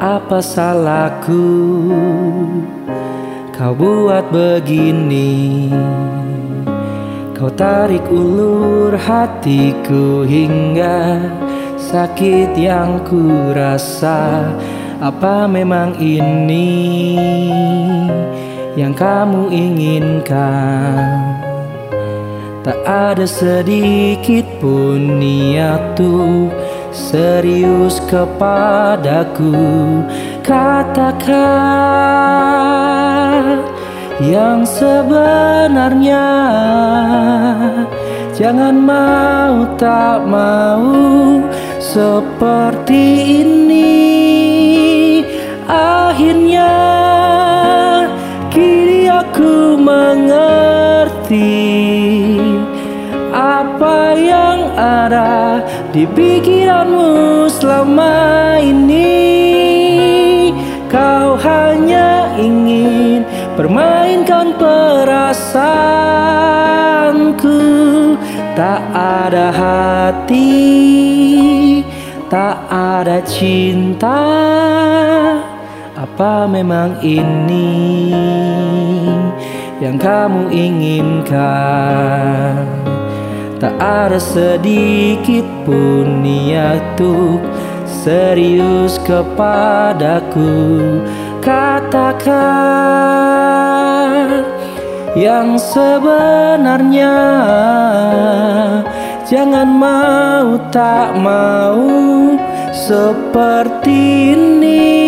Apa salahku? Kau buat begini Kau tarik ulur hatiku hingga Sakit yang ku rasa Apa memang ini Yang kamu inginkan? Tak ada sedikit pun niat tuh serius kepadaku. Katakan yang sebenarnya Jangan mau tak mau. Seperti ini Akhirnya kini aku mengerti ada di pikiranmu selama ini. Kau hanya ingin permainkan perasaanku. Tak ada hati, tak ada cinta. Apa memang ini yang kamu inginkan? Tak ada sedikit pun niat untuk serius kepadaku. Katakan yang sebenarnya Jangan mau tak mau seperti ini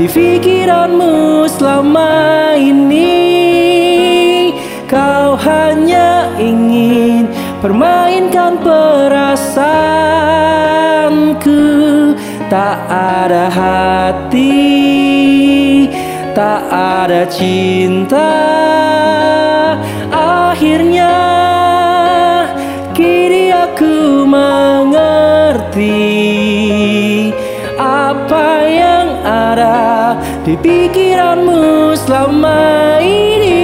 di pikiranmu selama ini. Kau hanya ingin permainkan perasaanku. Tak ada hati, tak ada cinta di pikiranmu selama ini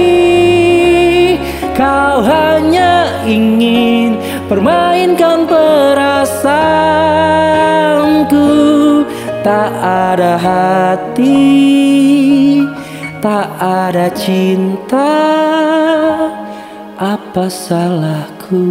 Kau hanya ingin permainkan perasaanku Tak ada hati, tak ada cinta Apa salahku?